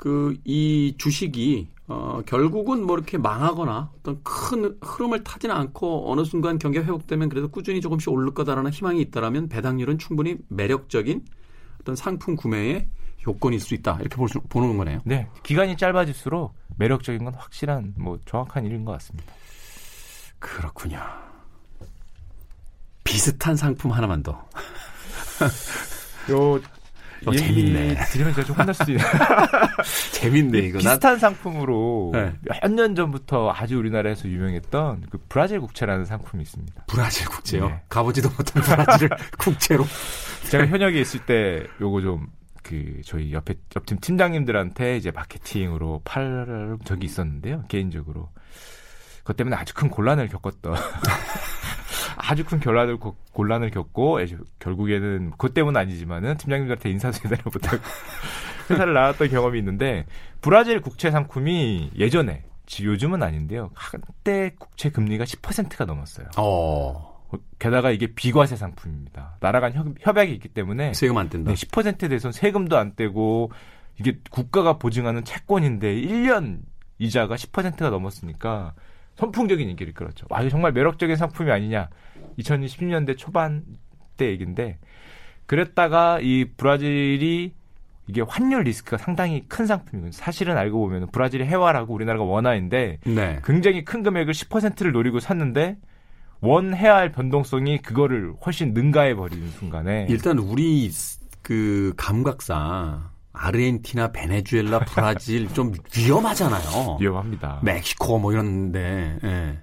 그 이 주식이 어 결국은 뭐 이렇게 망하거나 어떤 큰 흐름을 타지는 않고 어느 순간 경기가 회복되면 그래도 꾸준히 조금씩 오를 거다라는 희망이 있다라면 배당률은 충분히 매력적인 어떤 상품 구매의 요건일 수 있다 이렇게 볼 수, 보는 거네요. 네, 기간이 짧아질수록 매력적인 건 확실한 뭐 정확한 일인 것 같습니다. 그렇군요. 비슷한 상품 하나만 더. <laughs> 요 어, 재밌네. 들으면 제가 좀 혼날 수도 있는 <laughs> 재밌네 이거. 난 비슷한 상품으로 네. 몇년 전부터 아주 우리나라에서 유명했던 그 브라질 국채라는 상품이 있습니다. 브라질 국제요. 네. 가보지도 못한 브라질 <laughs> 국제로. 제가 현역에 있을 때 요거 좀 그 저희 옆에 옆팀 팀장님들한테 이제 마케팅으로 팔 적이 있었는데요. 개인적으로 그것 때문에 아주 큰 곤란을 겪었던 아주 큰 곤란을 겪- 곤란을 겪고 이제 결국에는 그것 때문은 아니지만은 팀장님들한테 인사드리다를 못하고 <laughs> 회사를 나왔던 경험이 있는데 브라질 국채 상품이 예전에 지- 요즘은 아닌데요. 한때 국채 금리가 10%가 넘었어요. 어. 어, 게다가 이게 비과세 상품입니다. 나라 간 협, 협약이 있기 때문에 세금 안 뗀다. 네, 10%에 대해서는 세금도 안 떼고 이게 국가가 보증하는 채권인데 1년 이자가 10%가 넘었으니까 선풍적인 인기를 끌었죠. 와, 이거 정말 매력적인 상품이 아니냐. 2010년대 초반 때 얘기인데 그랬다가 이 브라질이 이게 환율 리스크가 상당히 큰 상품이거든요. 사실은 알고 보면 브라질이 해화라고 우리나라가 원화인데 네. 굉장히 큰 금액을 10%를 노리고 샀는데 원 해알 변동성이 그거를 훨씬 능가해 버리는 순간에 일단 우리 그 감각상 아르헨티나, 베네수엘라, 브라질 좀 위험하잖아요. 위험합니다. 멕시코 뭐 이런데 예.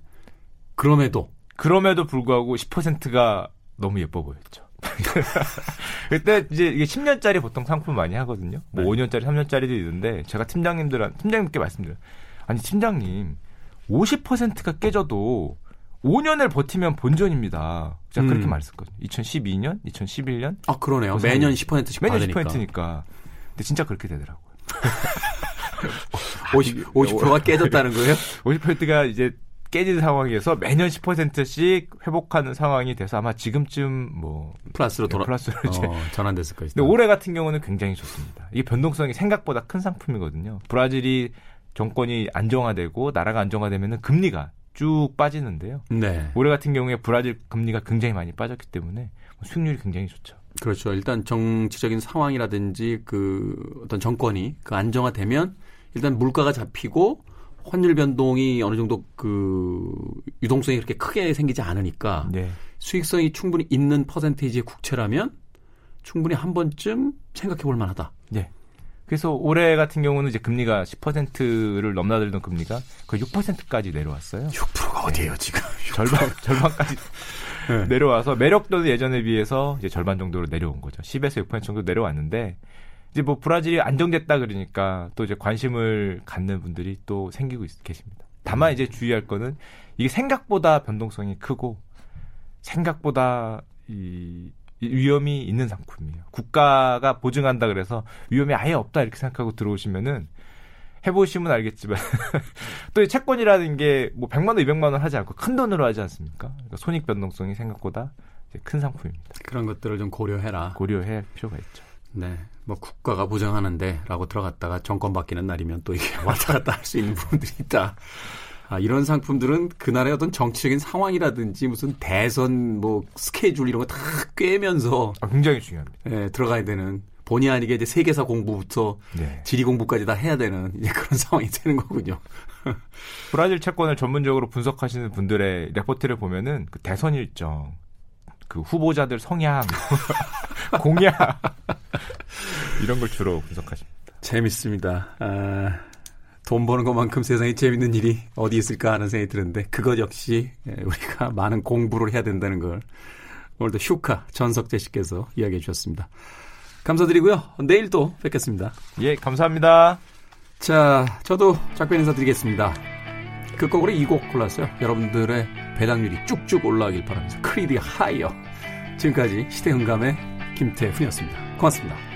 그럼에도 그럼에도 불구하고 10%가 너무 예뻐 보였죠. <laughs> 그때 이제 이게 10년짜리 보통 상품 많이 하거든요. 뭐 네. 5년짜리, 3년짜리도 있는데 제가 팀장님들한 팀장님께 말씀드려요. 아니 팀장님 50%가 깨져도 5년을 버티면 본전입니다. 제가 그렇게 음. 말했었거든요. 2012년, 2011년 아 그러네요. 그래서 매년 10%씩 매년 받으니까 10%니까. 근데 진짜 그렇게 되더라고요. <laughs> 50 50%가 깨졌다는 거예요? <laughs> 50%가 이제 깨진 상황에서 매년 10%씩 회복하는 상황이 돼서 아마 지금쯤 뭐 플러스로 돌아 플러스로 이제 어, 전환됐을 것이다. 근데 올해 같은 경우는 굉장히 좋습니다. 이게 변동성이 생각보다 큰 상품이거든요. 브라질이 정권이 안정화되고 나라가 안정화되면 금리가 쭉 빠지는데요. 네. 올해 같은 경우에 브라질 금리가 굉장히 많이 빠졌기 때문에 수익률이 굉장히 좋죠. 그렇죠. 일단 정치적인 상황이라든지 그 어떤 정권이 그 안정화되면 일단 물가가 잡히고 환율 변동이 어느 정도 그 유동성이 그렇게 크게 생기지 않으니까 네. 수익성이 충분히 있는 퍼센테이지의 국채라면 충분히 한 번쯤 생각해 볼 만하다. 네. 그래서 올해 같은 경우는 이제 금리가 10%를 넘나들던 금리가 거의 6%까지 내려왔어요. 6%가 어디예요, 지금? 절반 <laughs> 절반까지 <laughs> 네. 내려와서 매력도도 예전에 비해서 이제 절반 정도로 내려온 거죠. 10에서 6% 정도 내려왔는데 이제 뭐 브라질이 안정됐다 그러니까 또 이제 관심을 갖는 분들이 또 생기고 있, 계십니다. 다만 이제 주의할 거는 이게 생각보다 변동성이 크고 생각보다 이, 이 위험이 있는 상품이에요. 국가가 보증한다 그래서 위험이 아예 없다 이렇게 생각하고 들어오시면은 해보시면 알겠지만 <laughs> 또 이 채권이라는 게 뭐 100만 원, 200만 원 하지 않고 큰 돈으로 하지 않습니까? 그러니까 손익 변동성이 생각보다 큰 상품입니다. 그런 것들을 좀 고려해라. 고려해야 할 필요가 있죠. 네. 뭐 국가가 보장하는데 라고 들어갔다가 정권 바뀌는 날이면 또 이게 <laughs> 왔다 갔다 할 수 있는 부분들이 있다. 아, 이런 상품들은 그날의 어떤 정치적인 상황이라든지 무슨 대선 뭐 스케줄 이런 거 다 꿰면서 아, 굉장히 중요합니다. 예, 들어가야 되는 본의 아니게 이제 세계사 공부부터 네. 지리 공부까지 다 해야 되는 이제 그런 <laughs> 상황이 되는 거군요. <laughs> 브라질 채권을 전문적으로 분석하시는 분들의 레포트를 보면은 그 대선 일정, 그 후보자들 성향, <laughs> 공약 이런 걸 주로 분석하십니다. 재밌습니다. 아, 돈 버는 것만큼 세상에 재밌는 일이 어디 있을까 하는 생각이 드는데 그것 역시 예, 우리가 <laughs> 많은 공부를 해야 된다는 걸 오늘도 슈카 전석재 씨께서 이야기해 주셨습니다. 감사드리고요. 내일 또 뵙겠습니다. 예, 감사합니다. 자, 저도 작별 인사드리겠습니다. 끝곡으로 이 곡 골랐어요. 여러분들의 배당률이 쭉쭉 올라가길 바라면서 Creed의 Higher. 지금까지 시대음감의 김태훈이었습니다. 고맙습니다.